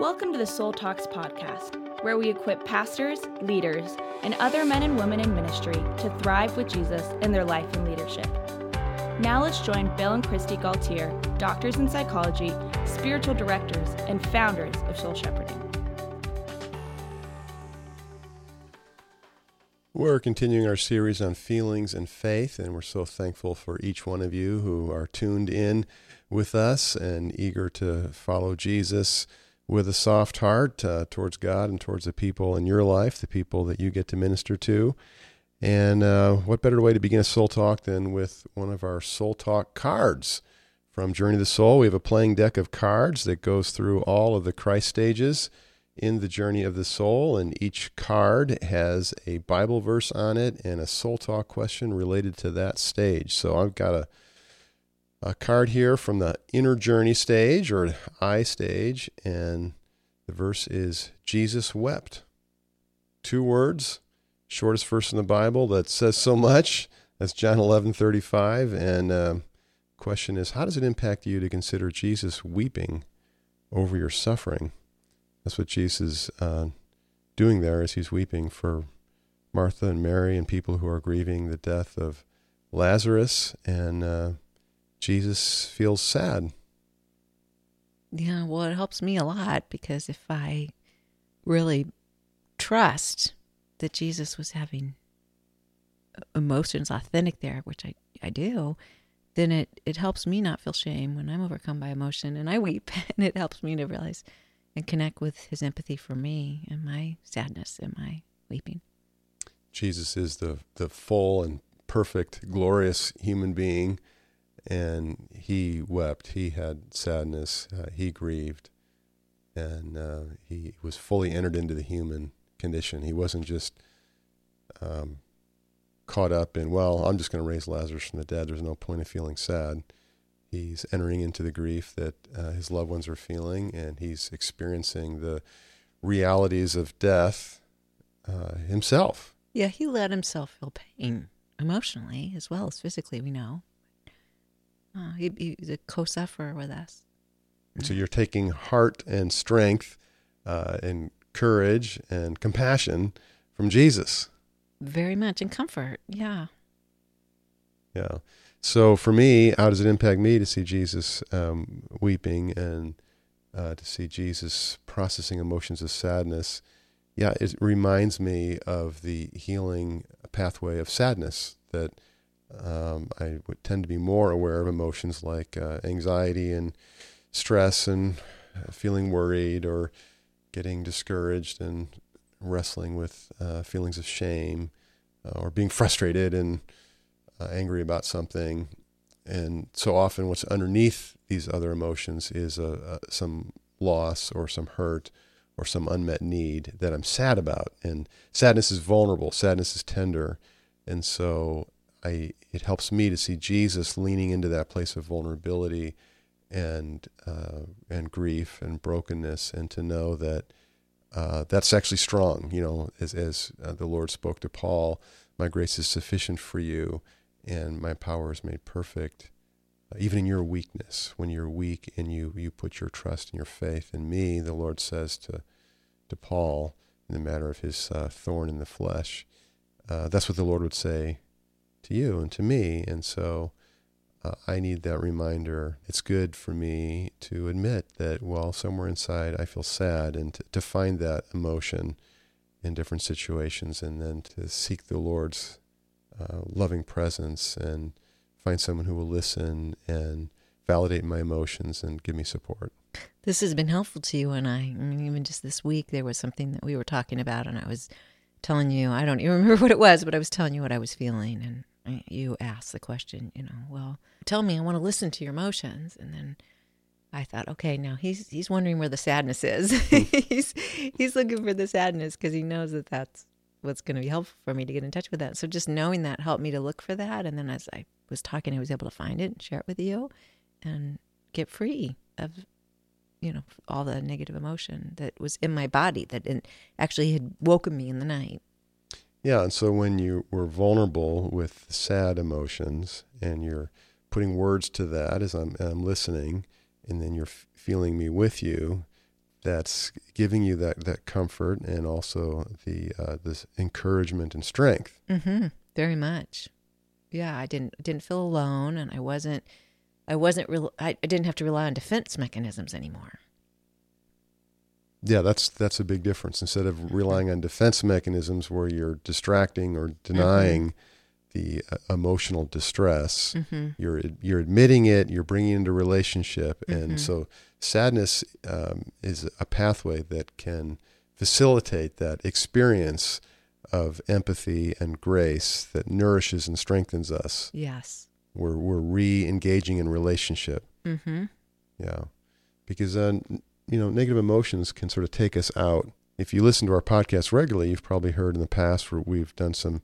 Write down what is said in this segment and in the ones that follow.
Welcome to the Soul Talks podcast, where we equip pastors, leaders, and other men and women in ministry to thrive with Jesus in their life and leadership. Now let's join Bill and Kristi Gaultiere, doctors in psychology, spiritual directors, and founders of Soul Shepherding. We're continuing our series on feelings and faith, and we're so thankful for each one of you who are tuned in with us and eager to follow Jesus with a soft heart uh, towards God and towards the people in your life, the people that you get to minister to. And uh, what better way to begin a soul talk than with one of our soul talk cards from Journey of the Soul? We have a playing deck of cards that goes through all of the Christ stages in the journey of the soul, and each card has a Bible verse on it and a soul talk question related to that stage. So I've got a a card here from the inner journey stage or I stage, and the verse is Jesus wept. Two words, shortest verse in the Bible that says so much. That's John eleven thirty five, and uh, question is, how does it impact you to consider Jesus weeping over your suffering? That's what Jesus is uh, doing there as he's weeping for Martha and Mary and people who are grieving the death of Lazarus. And uh, Jesus feels sad. Yeah, well, it helps me a lot because if I really trust that Jesus was having emotions authentic there, which I, I do, then it, it helps me not feel shame when I'm overcome by emotion and I weep. And it helps me to realize and connect with his empathy for me and my sadness and my weeping. Jesus is the, the full and perfect, glorious human being, and he wept. He had sadness. Uh, he grieved, and uh, he was fully entered into the human condition. He wasn't just um, caught up in, well, I'm just going to raise Lazarus from the dead. There's no point of feeling sad he's entering into the grief that uh, his loved ones are feeling, and he's experiencing the realities of death uh, himself. Yeah, he let himself feel pain emotionally as well as physically. We know uh, he, he's a co-sufferer with us. So you're taking heart and strength uh, and courage and compassion from Jesus. Very much, and comfort. Yeah. Yeah. So for me, how does it impact me to see Jesus um, weeping and uh, to see Jesus processing emotions of sadness? Yeah, it reminds me of the healing pathway of sadness that um, I would tend to be more aware of emotions like uh, anxiety and stress and uh, feeling worried or getting discouraged and wrestling with uh, feelings of shame uh, or being frustrated and uh, angry about something. And so often, what's underneath these other emotions is some loss or some hurt or some unmet need that I'm sad about. And sadness is vulnerable, sadness is tender. And so I, it helps me to see Jesus leaning into that place of vulnerability and, uh, and grief and brokenness, and to know that uh, that's actually strong. You know, as, as uh, the Lord spoke to Paul, my grace is sufficient for you and my power is made perfect uh, even in your weakness when you're weak and you you put your trust and your faith in me the lord says to to paul in the matter of his uh, thorn in the flesh uh, that's what the lord would say to you and to me and so uh, i need that reminder it's good for me to admit that well somewhere inside i feel sad and to, to find that emotion in different situations and then to seek the lord's uh, loving presence and find someone who will listen and validate my emotions and give me support. This has been helpful to you and I. I mean, even just this week, there was something that we were talking about, and I was telling you, I don't even remember what it was, but I was telling you what I was feeling. And you ask the question, you know, well, tell me, I want to listen to your emotions. And then I thought, okay, now he's he's wondering where the sadness is. Hmm. he's he's looking for the sadness because he knows that that's what's going to be helpful for me to get in touch with that. So just knowing that helped me to look for that. And then as I was talking, I was able to find it and share it with you and get free of, you know, all the negative emotion that was in my body that actually had woken me in the night. Yeah. And so when you were vulnerable with sad emotions and you're putting words to that as I'm, I'm listening, and then you're f- feeling me with you, that's giving you that, that comfort and also the uh, this encouragement and strength. Mm-hmm. Very much. Yeah, I didn't didn't feel alone, and I wasn't I wasn't real. I, I didn't have to rely on defense mechanisms anymore. Yeah, that's that's a big difference. Instead of relying on defense mechanisms where you're distracting or denying mm-hmm. the uh, emotional distress, mm-hmm. you're you're admitting it. You're bringing it into relationship, mm-hmm. and so sadness um, is a pathway that can facilitate that experience of empathy and grace that nourishes and strengthens us. Yes, we're we're re-engaging in relationship. Mm-hmm. Yeah, because uh, you know, negative emotions can sort of take us out. If you listen to our podcast regularly, you've probably heard in the past where we've done some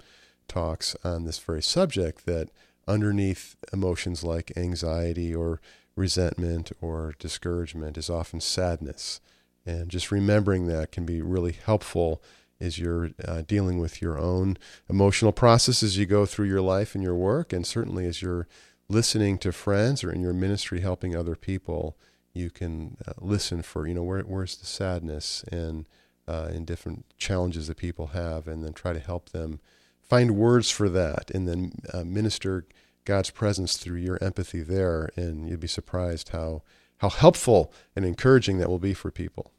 talks on this very subject that underneath emotions like anxiety or resentment or discouragement is often sadness. And just remembering that can be really helpful as you're uh, dealing with your own emotional process as you go through your life and your work, and certainly as you're listening to friends or in your ministry helping other people you can uh, listen for you know where where's the sadness and uh, in different challenges that people have, and then try to help them find words for that, and then uh, minister God's presence through your empathy there, and you'd be surprised how how helpful and encouraging that will be for people.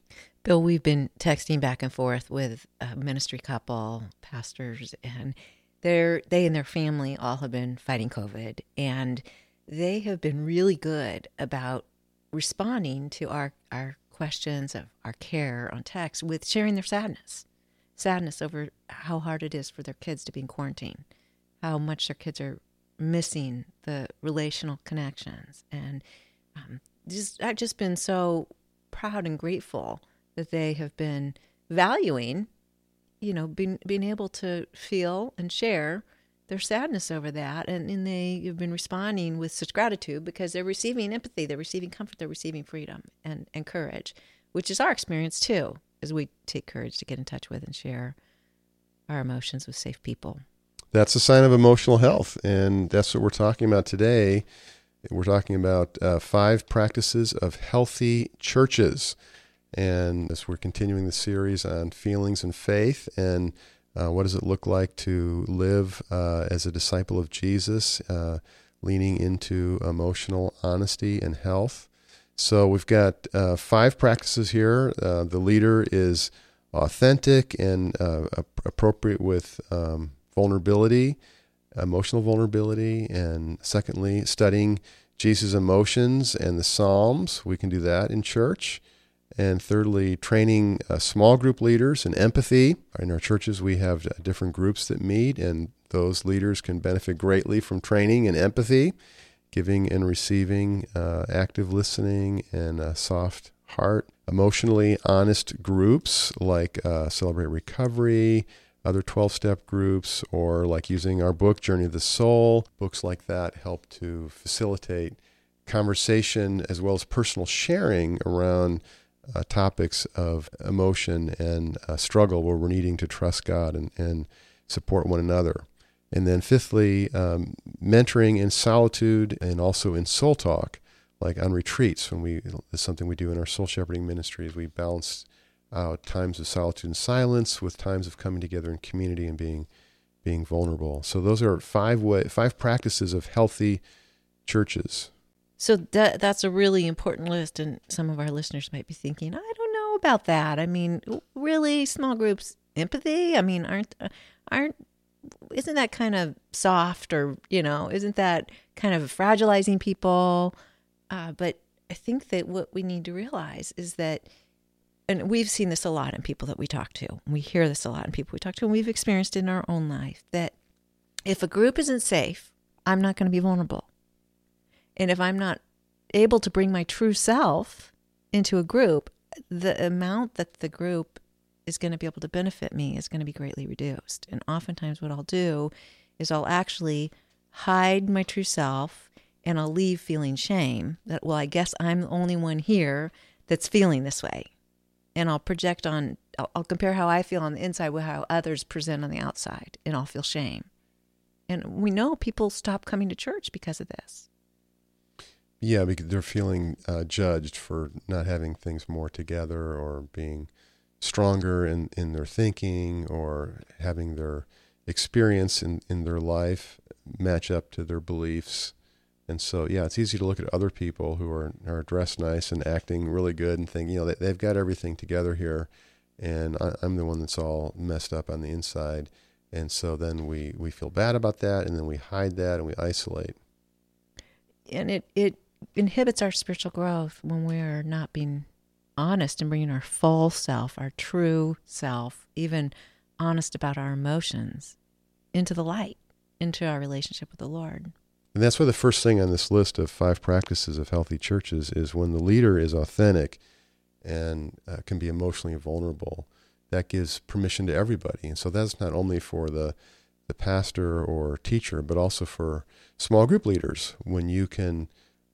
Bill, we've been texting back and forth with a ministry couple, pastors, and they they and their family all have been fighting COVID, and they have been really good about responding to our, our questions of our care on text with sharing their sadness sadness over how hard it is for their kids to be in quarantine, how much their kids are missing the relational connections. And um, just, I've just been so proud and grateful that they have been valuing, you know, being, being able to feel and share their sadness over that and, and they have been responding with such gratitude because they're receiving empathy they're receiving comfort they're receiving freedom and, and courage which is our experience too as we take courage to get in touch with and share our emotions with safe people. That's a sign of emotional health and that's what we're talking about today. We're talking about uh, five practices of healthy churches. And as we're continuing the series on feelings and faith and uh, what does it look like to live uh, as a disciple of Jesus, uh, leaning into emotional honesty and health? So we've got uh, five practices here. Uh, the leader is authentic and uh, appropriate with um, vulnerability, emotional vulnerability, and secondly, studying Jesus' emotions and the Psalms. We can do that in church. And thirdly, training uh, small group leaders in empathy. In our churches, we have uh, different groups that meet, and those leaders can benefit greatly from training in empathy, giving and receiving, uh, active listening, and a soft heart. Emotionally honest groups like uh, Celebrate Recovery, other 12 step groups, or like using our book, Journey of the Soul. Books like that help to facilitate conversation as well as personal sharing around uh, topics of emotion and uh, struggle where we're needing to trust God and, and support one another. And then, fifthly, um, mentoring in solitude and also in soul talk, like on retreats. When we, it's something we do in our soul shepherding ministries. We balance out times of solitude and silence with times of coming together in community and being, being vulnerable. So those are five way, five practices of healthy churches. So that that's a really important list, and some of our listeners might be thinking, I don't know about that. I mean, really, small groups empathy. I mean, aren't aren't isn't that kind of soft, or you know, isn't that kind of fragilizing people? Uh, but I think that what we need to realize is that, and we've seen this a lot in people that we talk to. We hear this a lot in people we talk to, and we've experienced in our own life that if a group isn't safe, I'm not going to be vulnerable. And if I'm not able to bring my true self into a group, the amount that the group is going to be able to benefit me is going to be greatly reduced. And oftentimes, what I'll do is I'll actually hide my true self and I'll leave feeling shame that, well, I guess I'm the only one here that's feeling this way. And I'll project on, I'll, I'll compare how I feel on the inside with how others present on the outside, and I'll feel shame. And we know people stop coming to church because of this. Yeah, because they're feeling uh, judged for not having things more together or being stronger in, in their thinking or having their experience in, in their life match up to their beliefs. And so, yeah, it's easy to look at other people who are, are dressed nice and acting really good and think, you know, they, they've got everything together here. And I, I'm the one that's all messed up on the inside. And so then we, we feel bad about that and then we hide that and we isolate. And it, it inhibits our spiritual growth when we're not being honest and bringing our full self, our true self, even honest about our emotions into the light, into our relationship with the Lord. And that's why the first thing on this list of five practices of healthy churches is when the leader is authentic and uh, can be emotionally vulnerable, that gives permission to everybody. And so that's not only for the the pastor or teacher, but also for small group leaders. When you can,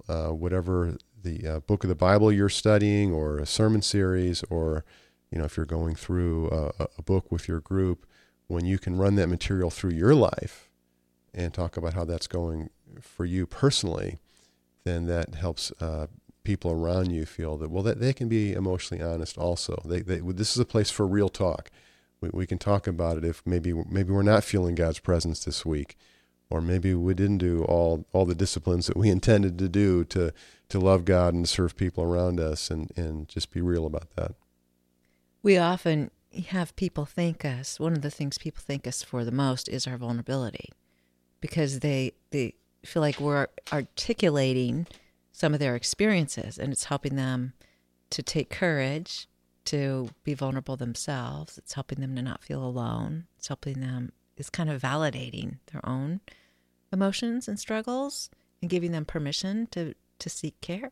uh, whatever the uh, book of the Bible you're studying, or a sermon series, or you know if you're going through a, a book with your group, when you can run that material through your life and talk about how that's going for you personally, then that helps uh, people around you feel that well that they can be emotionally honest also. They, they this is a place for real talk. We, we can talk about it if maybe maybe we're not feeling God's presence this week, or maybe we didn't do all all the disciplines that we intended to do to to love God and serve people around us, and and just be real about that. We often have people thank us. One of the things people thank us for the most is our vulnerability, because they they feel like we're articulating some of their experiences and it's helping them to take courage to be vulnerable themselves it's helping them to not feel alone it's helping them it's kind of validating their own emotions and struggles and giving them permission to to seek care.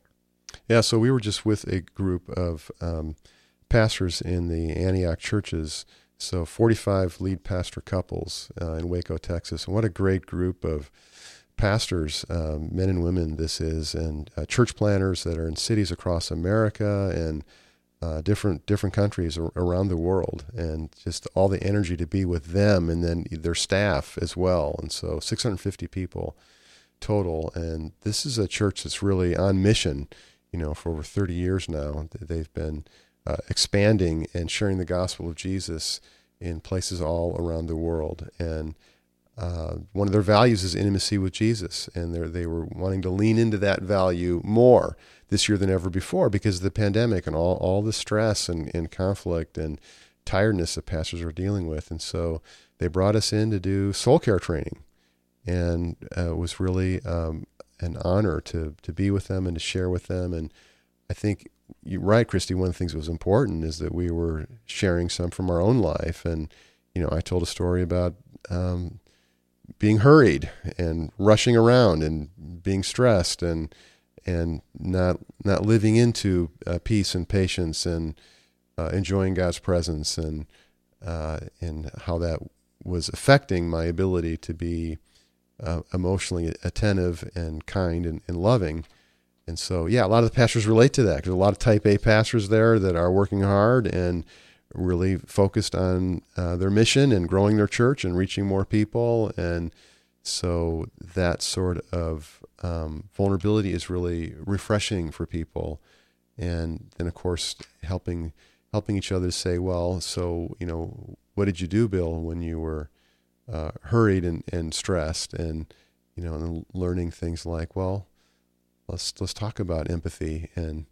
Yeah so we were just with a group of um, pastors in the antioch churches. So 45 lead pastor couples uh, in waco texas. And what a great group of pastors, um, men and women, this is, and uh, church planners that are in cities across America and uh, different different countries around the world, and just all the energy to be with them, and then their staff as well. And so, 650 people total, and this is a church that's really on mission. You know, for over 30 years now, they've been uh, expanding and sharing the gospel of Jesus in places all around the world, and uh, one of their values is intimacy with Jesus, and they were wanting to lean into that value more this year than ever before because of the pandemic and all, all the stress and, and conflict and tiredness that pastors are dealing with. And so they brought us in to do soul care training, and uh, it was really um, an honor to to be with them and to share with them. And I think you're right, Kristi. One of the things that was important is that we were sharing some from our own life, and you know, I told a story about. Um, being hurried and rushing around and being stressed and and not not living into uh, peace and patience and uh, enjoying God's presence and uh, and how that was affecting my ability to be uh, emotionally attentive and kind and, and, loving. And so, yeah, a lot of the pastors relate to that. There's a lot of Type A pastors there that are working hard and really focused on uh, their mission and growing their church and reaching more people. And so that sort of um, vulnerability is really refreshing for people. And then, of course, helping helping each other say, well, so you know, what did you do, Bill, when you were uh, hurried and, and stressed, and you know, and learning things like, well, let's let's talk about empathy and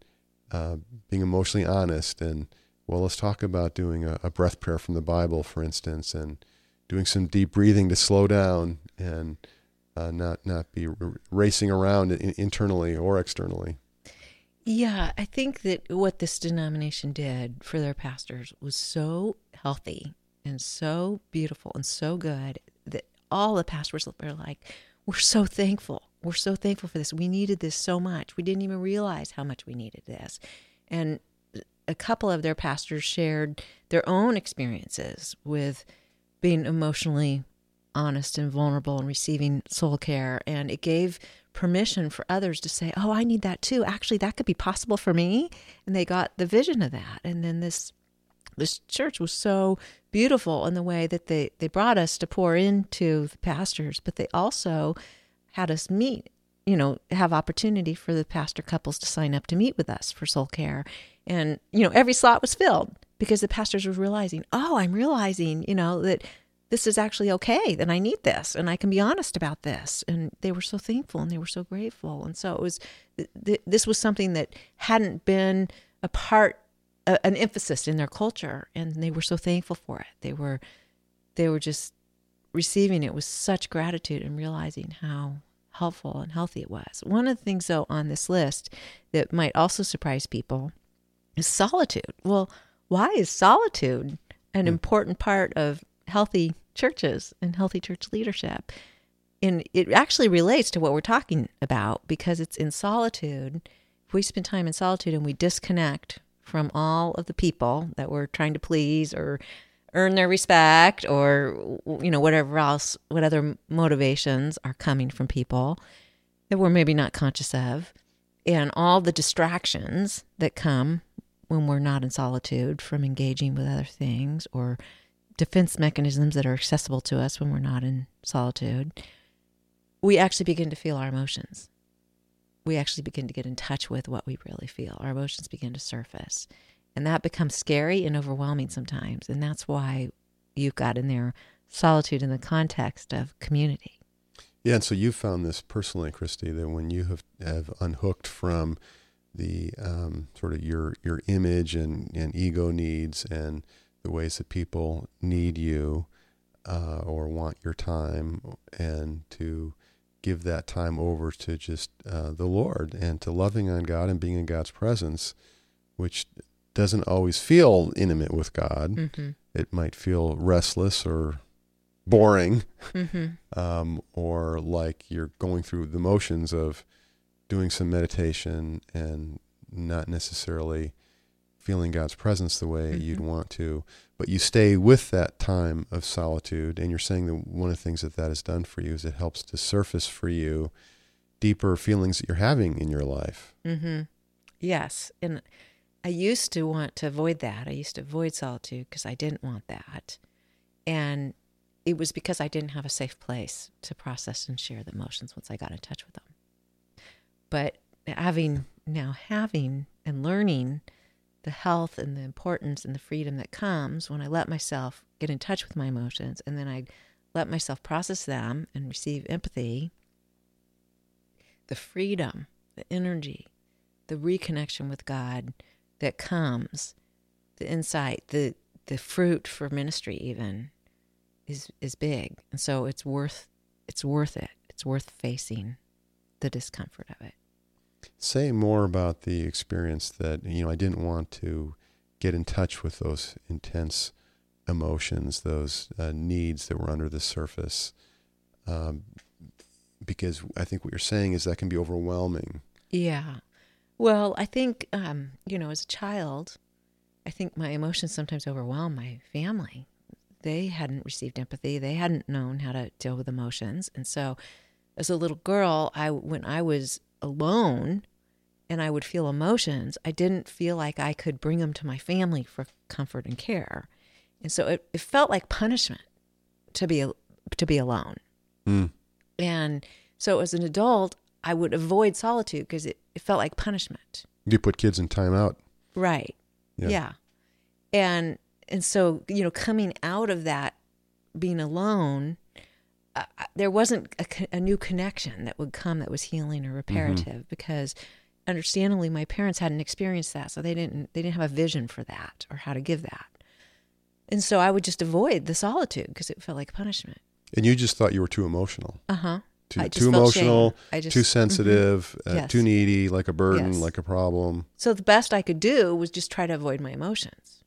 uh, being emotionally honest and well, let's talk about doing a, a, breath prayer from the Bible, for instance, and doing some deep breathing to slow down and uh, not not be r- racing around in, internally or externally. Yeah, I think that what this denomination did for their pastors was so healthy and so beautiful and so good that all the pastors were like, "We're so thankful. We're so thankful for this. We needed this so much. We didn't even realize how much we needed this." And a couple of their pastors shared their own experiences with being emotionally honest and vulnerable and receiving soul care. And it gave permission for others to say, Oh, I need that too. Actually, that could be possible for me. And they got the vision of that. And then this this church was so beautiful in the way that they, they brought us to pour into the pastors, but they also had us meet you know, have opportunity for the pastor couples to sign up to meet with us for soul care. And, you know, every slot was filled because the pastors were realizing, oh, I'm realizing, you know, that this is actually okay, that I need this and I can be honest about this. And they were so thankful and they were so grateful. And so it was, th- th- this was something that hadn't been a part, uh, an emphasis in their culture. And they were so thankful for it. They were, they were just receiving it with such gratitude and realizing how helpful and healthy it was. One of the things, though, on this list that might also surprise people is solitude. Well, why is solitude an hmm. important part of healthy churches and healthy church leadership? And it actually relates to what we're talking about because it's in solitude. If we spend time in solitude and we disconnect from all of the people that we're trying to please or earn their respect or you know whatever else what other motivations are coming from people that we're maybe not conscious of. And all the distractions that come when we're not in solitude from engaging with other things or defense mechanisms that are accessible to us when we're not in solitude we actually begin to feel our emotions. We actually begin to get in touch with what we really feel. Our emotions begin to surface and that becomes scary and overwhelming sometimes. And that's why you've got in there solitude in the context of community. Yeah, and so you found this personally, Kristi, that when you have, have unhooked from the um, sort of your your image and, and ego needs and the ways that people need you uh, or want your time and to give that time over to just uh, the Lord and to loving on God and being in God's presence, which doesn't always feel intimate with God. Mm-hmm. It might feel restless or boring, mm-hmm. um, or like you're going through the motions of doing some meditation and not necessarily feeling God's presence the way mm-hmm. you'd want to. But you stay with that time of solitude, and you're saying that one of the things that that has done for you is it helps to surface for you deeper feelings that you're having in your life. Mm-hmm. Yes, and I used to want to avoid that. I used to avoid solitude because I didn't want that. And it was because I didn't have a safe place to process and share the emotions once I got in touch with them. But having now having and learning the health and the importance and the freedom that comes when I let myself get in touch with my emotions and then I let myself process them and receive empathy, the freedom, the energy, the reconnection with God that comes, the insight, the the fruit for ministry even is is big. And so it's worth it's worth it. It's worth facing the discomfort of it. Say more about the experience that you know I didn't want to get in touch with those intense emotions, those uh, needs that were under the surface. Um, because I think what you're saying is that can be overwhelming. Yeah. Well, I think, um, you know, as a child, I think my emotions sometimes overwhelm my family. They hadn't received empathy. They hadn't known how to deal with emotions. And so as a little girl, I when I was alone and I would feel emotions, I didn't feel like I could bring them to my family for comfort and care. And so it, it felt like punishment to be to be alone. Mm. And so as an adult, I would avoid solitude because it, it felt like punishment. You put kids in timeout. Right. Yeah. yeah. And and so you know, coming out of that, being alone, uh, uh there wasn't a, a, new connection that would come that was healing or reparative mm-hmm. because understandably my parents hadn't experienced that so they didn't they didn't have a vision for that or how to give that and so i would just avoid the solitude because it felt like punishment and you just thought you were too emotional uh-huh too, too emotional, just, too sensitive, mm-hmm. uh, yes. too needy, like a burden, yes. like a problem. So the best I could do was just try to avoid my emotions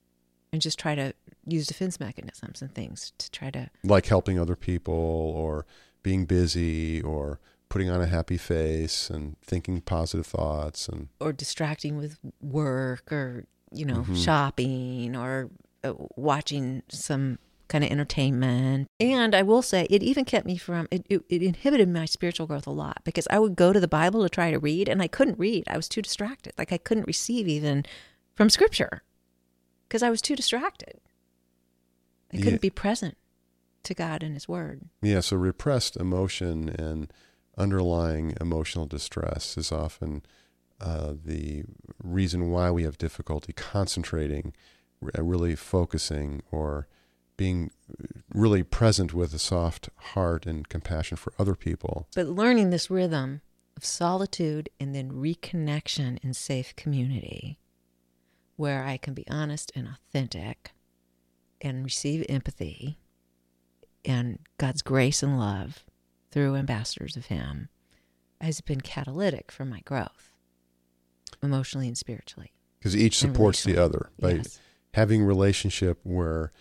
and just try to use defense mechanisms and things to try to like helping other people or being busy or putting on a happy face and thinking positive thoughts and or distracting with work or you know mm-hmm. shopping or uh, watching some kind of entertainment. And I will say, it even kept me from, it, it, it, inhibited my spiritual growth a lot because I would go to the Bible to try to read and I couldn't read. I was too distracted. Like I couldn't receive even from scripture because I was too distracted. I couldn't yeah. be present to God and His Word. Yeah, so repressed emotion and underlying emotional distress is often uh, the reason why we have difficulty concentrating, really focusing, or being really present with a soft heart and compassion for other people. But learning this rhythm of solitude and then reconnection in safe community where I can be honest and authentic and receive empathy and God's grace and love through ambassadors of Him has been catalytic for my growth, emotionally and spiritually. Because each supports the other by yes. having relationship where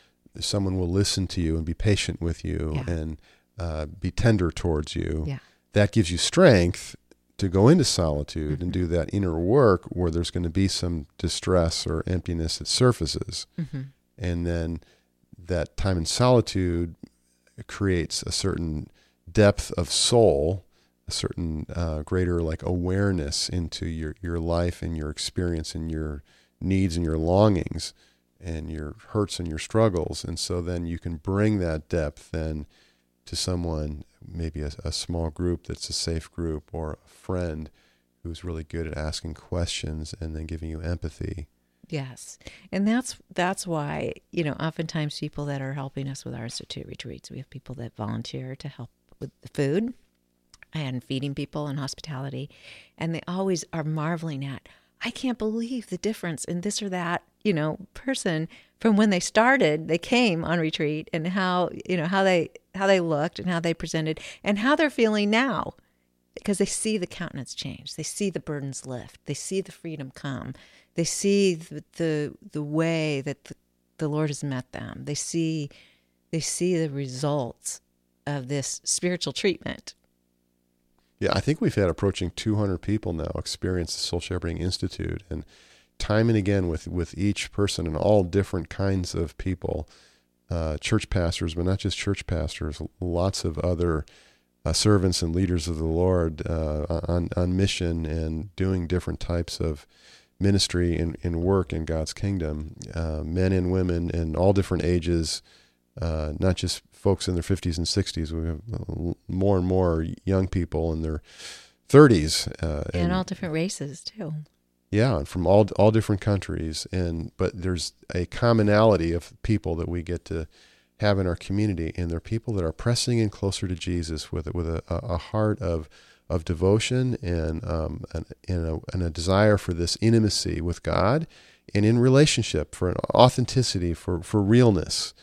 someone will listen to you and be patient with you Yeah. and uh, be tender towards you. Yeah. That gives you strength to go into solitude and Mhm. do that inner work where there's going to be some distress or emptiness that surfaces. hmm and then that time in solitude creates a certain depth of soul a certain uh, greater like awareness into your your life and your experience and your needs and your longings and your hurts and your struggles and so then you can bring that depth then to someone maybe a, a small group that's a safe group or a friend who's really good at asking questions and then giving you empathy Yes. And that's that's why, you know, oftentimes people that are helping us with our institute retreats, we have people that volunteer to help with the food and feeding people and hospitality. And they always are marveling at, I can't believe the difference in this or that, you know, person from when they started, they came on retreat and how, you know, how they how they looked and how they presented and how they're feeling now. Because they see the countenance change. They see the burdens lift. They see the freedom come they see the the, the way that the, the Lord has met them. They see they see the results of this spiritual treatment. Yeah, I think we've had approaching 200 people now experience the Soul Shepherding Institute, and time and again with with each person and all different kinds of people, uh, church pastors, but not just church pastors, lots of other uh, servants and leaders of the Lord uh, on on mission and doing different types of ministry and, and work in God's kingdom, uh, men and women in all different ages, uh, not just folks in their 50s and 60s. We have more and more young people in their 30s. Uh, And, all different races too. Yeah, from all all different countries, and but there's a commonality of people that we get to have in our community, and they're people that are pressing in closer to Jesus with with a, a heart of of devotion and um, and, and, a, and a desire for this intimacy with God, and in relationship for an authenticity, for for realness,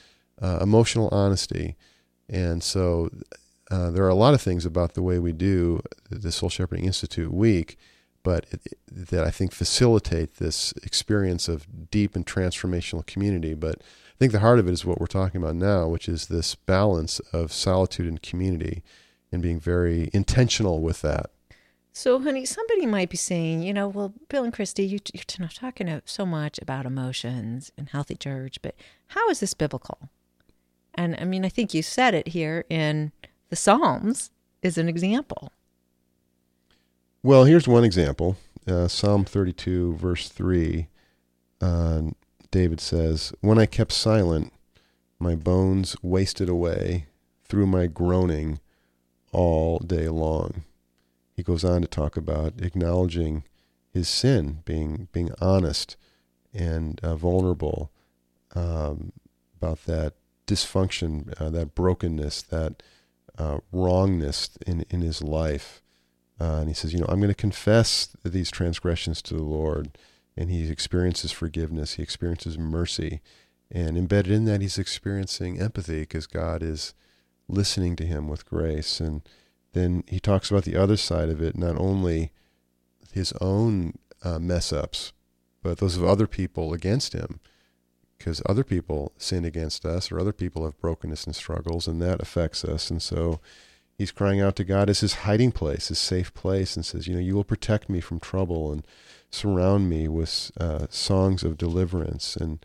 uh, emotional honesty, and so. Uh, there are a lot of things about the way we do the Soul Shepherding Institute week but it, that I think facilitate this experience of deep and transformational community. But I think the heart of it is what we're talking about now, which is this balance of solitude and community and being very intentional with that. So, honey, somebody might be saying, you know, well, Bill and Kristi, you, you're talking so much about emotions and healthy church, but how is this biblical? And I mean, I think you said it here in the Psalms is an example. Well, here's one example uh, Psalm 32, verse 3. Uh, David says, When I kept silent, my bones wasted away through my groaning all day long. He goes on to talk about acknowledging his sin, being being honest and uh, vulnerable um, about that dysfunction, uh, that brokenness, that uh, wrongness in in his life. Uh, and he says, you know, I'm going to confess these transgressions to the Lord. And he experiences forgiveness. He experiences mercy. And embedded in that, he's experiencing empathy because God is listening to him with grace. And then he talks about the other side of it, not only his own uh, mess ups, but those of other people against him. Because other people sin against us, or other people have brokenness and struggles, and that affects us. And so he's crying out to God as his hiding place, his safe place, and says, You know, you will protect me from trouble and surround me with uh, songs of deliverance. And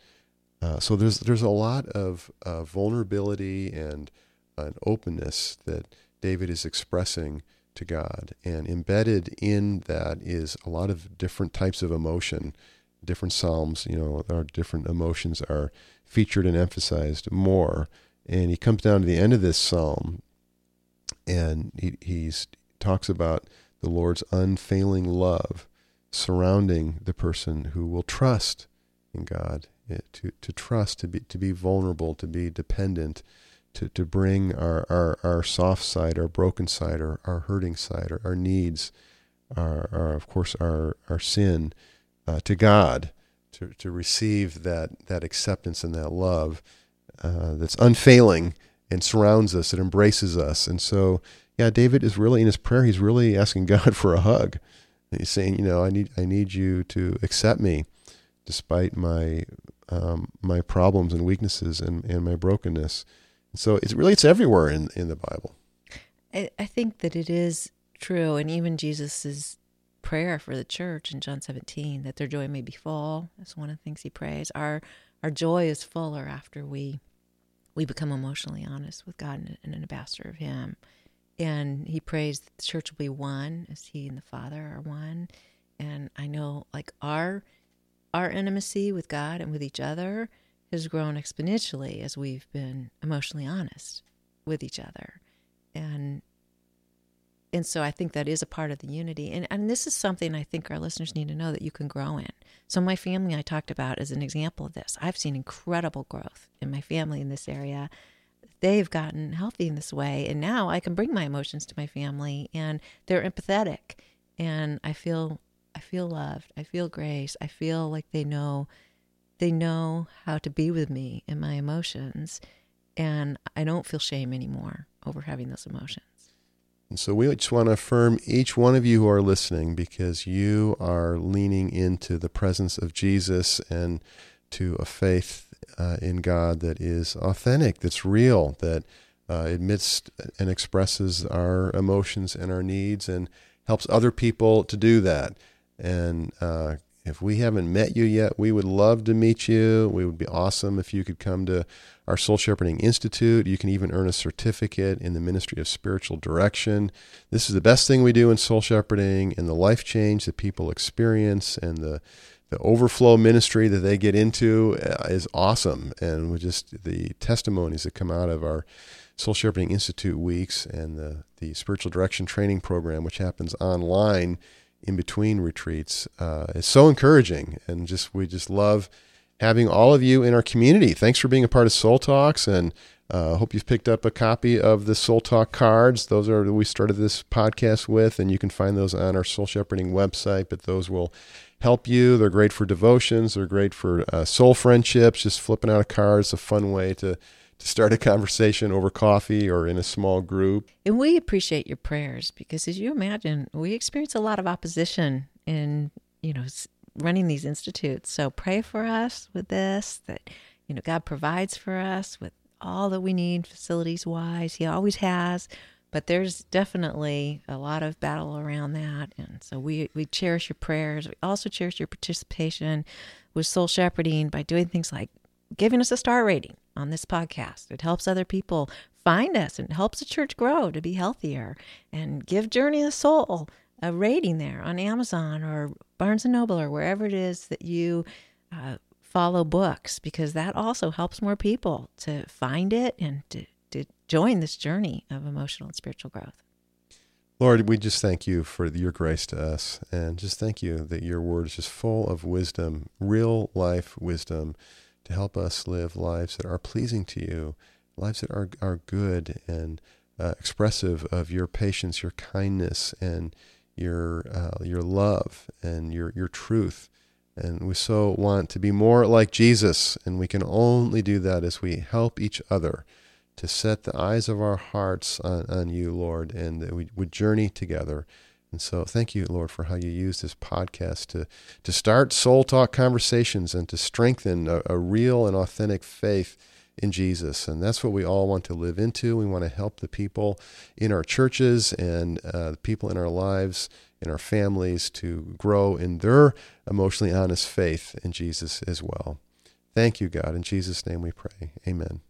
uh, so there's there's a lot of uh, vulnerability and an openness that David is expressing to God, and embedded in that is a lot of different types of emotion. Different psalms, you know, our different emotions are featured and emphasized more. And he comes down to the end of this psalm, and he, he's talks about the Lord's unfailing love surrounding the person who will trust in God, eh, to, to trust, to be, to be vulnerable, to be dependent, to, to bring our, our, our soft side, our broken side, our, our hurting side, our, our needs, our, our, of course, our, our sin uh, to God, to, to receive that, that acceptance and that love uh, that's unfailing and surrounds us, it embraces us. And so, yeah, David is really in his prayer, he's really asking God for a hug. He's saying, you know, I need I need you to accept me, despite my um, my problems and weaknesses and, and my brokenness. And So it's really it's everywhere in, in the Bible. I, I think that it is true, and even Jesus's prayer for the church in John 17 that their joy may be full. That's one of the things he prays. Our our joy is fuller after we we become emotionally honest with God and, and an ambassador of Him. And he prays that the church will be one as he and the Father are one. And I know like our our intimacy with God and with each other has grown exponentially as we've been emotionally honest with each other. And and so I think that is a part of the unity. And and this is something I think our listeners need to know that you can grow in. So my family I talked about as an example of this. I've seen incredible growth in my family in this area they've gotten healthy in this way and now i can bring my emotions to my family and they're empathetic and i feel i feel loved i feel grace i feel like they know they know how to be with me and my emotions and i don't feel shame anymore over having those emotions and so we just want to affirm each one of you who are listening because you are leaning into the presence of jesus and to a faith uh, in God that is authentic, that's real, that uh, admits and expresses our emotions and our needs and helps other people to do that. And uh, if we haven't met you yet, we would love to meet you. We would be awesome if you could come to our Soul Shepherding Institute. You can even earn a certificate in the Ministry of Spiritual Direction. This is the best thing we do in soul shepherding and the life change that people experience and the the overflow ministry that they get into uh, is awesome. And with just the testimonies that come out of our Soul Shepherding Institute weeks and the, the spiritual direction training program, which happens online in between retreats, uh, is so encouraging. And just we just love having all of you in our community. Thanks for being a part of Soul Talks and I uh, hope you've picked up a copy of the Soul Talk cards. Those are we started this podcast with, and you can find those on our Soul Shepherding website. But those will help you. They're great for devotions. They're great for uh, soul friendships. Just flipping out a card is a fun way to to start a conversation over coffee or in a small group. And we appreciate your prayers because, as you imagine, we experience a lot of opposition in you know running these institutes. So pray for us with this. That you know God provides for us with all that we need facilities wise. He always has. But there's definitely a lot of battle around that. And so we, we cherish your prayers. We also cherish your participation with Soul Shepherding by doing things like giving us a star rating on this podcast. It helps other people find us and helps the church grow to be healthier. And give Journey of Soul a rating there on Amazon or Barnes and Noble or wherever it is that you uh, follow books because that also helps more people to find it and to, to join this journey of emotional and spiritual growth. Lord, we just thank you for your grace to us and just thank you that your word is just full of wisdom, real life wisdom to help us live lives that are pleasing to you, lives that are, are good and uh, expressive of your patience, your kindness, and your uh, your love and your your truth. And we so want to be more like Jesus, and we can only do that as we help each other to set the eyes of our hearts on, on you, Lord, and that we would journey together. And so, thank you, Lord, for how you use this podcast to, to start soul talk conversations and to strengthen a, a real and authentic faith in Jesus. And that's what we all want to live into. We want to help the people in our churches and uh, the people in our lives in our families to grow in their emotionally honest faith in Jesus as well. Thank you, God. In Jesus' name we pray. Amen.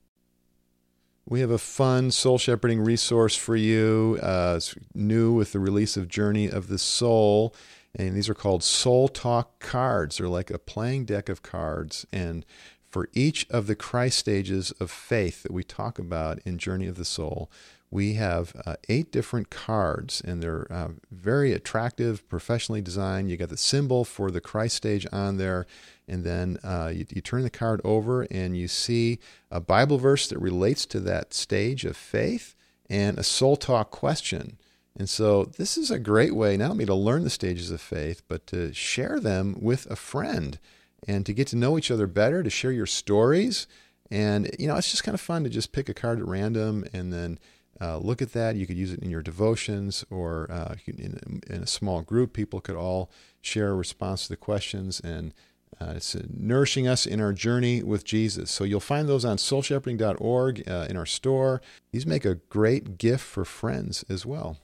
We have a fun soul shepherding resource for you. Uh, it's new with the release of Journey of the Soul. And these are called Soul Talk cards. They're like a playing deck of cards. And for each of the Christ stages of faith that we talk about in Journey of the Soul, we have uh, eight different cards, and they're uh, very attractive, professionally designed. You got the symbol for the Christ stage on there, and then uh, you, you, turn the card over and you see a Bible verse that relates to that stage of faith and a soul talk question. And so, this is a great way not only to learn the stages of faith, but to share them with a friend and to get to know each other better, to share your stories. And, you know, it's just kind of fun to just pick a card at random and then uh, look at that. You could use it in your devotions or uh, in, in, a small group. People could all share a response to the questions, and uh, it's uh, nourishing us in our journey with Jesus. So you'll find those on soulshepherding.org uh, in our store. These make a great gift for friends as well.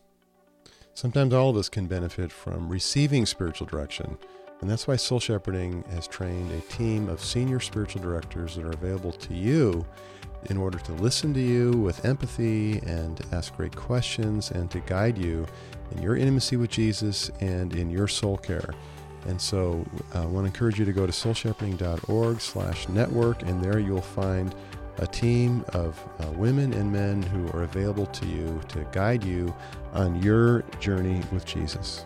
Sometimes all of us can benefit from receiving spiritual direction. And that's why Soul Shepherding has trained a team of senior spiritual directors that are available to you in order to listen to you with empathy and to ask great questions and to guide you in your intimacy with Jesus and in your soul care. And so uh, I want to encourage you to go to soulshepherding.org slash network, and there you'll find a team of uh, women and men who are available to you to guide you on your journey with Jesus.